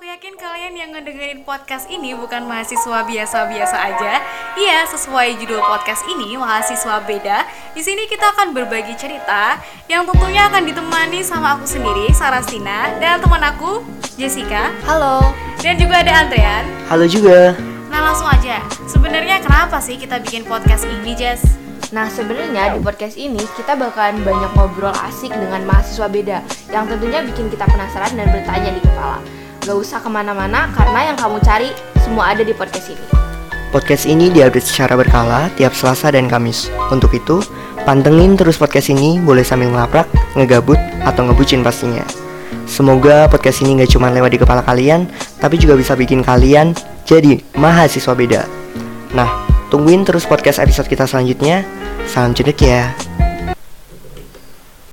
aku yakin kalian yang ngedengerin podcast ini bukan mahasiswa biasa-biasa aja. Iya, sesuai judul podcast ini, mahasiswa beda. Di sini kita akan berbagi cerita yang tentunya akan ditemani sama aku sendiri, Sarastina, dan teman aku, Jessica. Halo. Dan juga ada Andrean. Halo juga. Nah, langsung aja. Sebenarnya kenapa sih kita bikin podcast ini, Jess? Nah, sebenarnya di podcast ini kita bakalan banyak ngobrol asik dengan mahasiswa beda yang tentunya bikin kita penasaran dan bertanya di. Gak usah ke mana-mana karena yang kamu cari semua ada di podcast ini. Podcast ini diupdate secara berkala tiap Selasa dan Kamis. Untuk itu, pantengin terus podcast ini boleh sambil ngelaprak, ngegabut, atau ngebucin pastinya. Semoga podcast ini gak cuma lewat di kepala kalian, tapi juga bisa bikin kalian jadi mahasiswa beda. Nah, tungguin terus podcast episode kita selanjutnya. Salam cedek ya.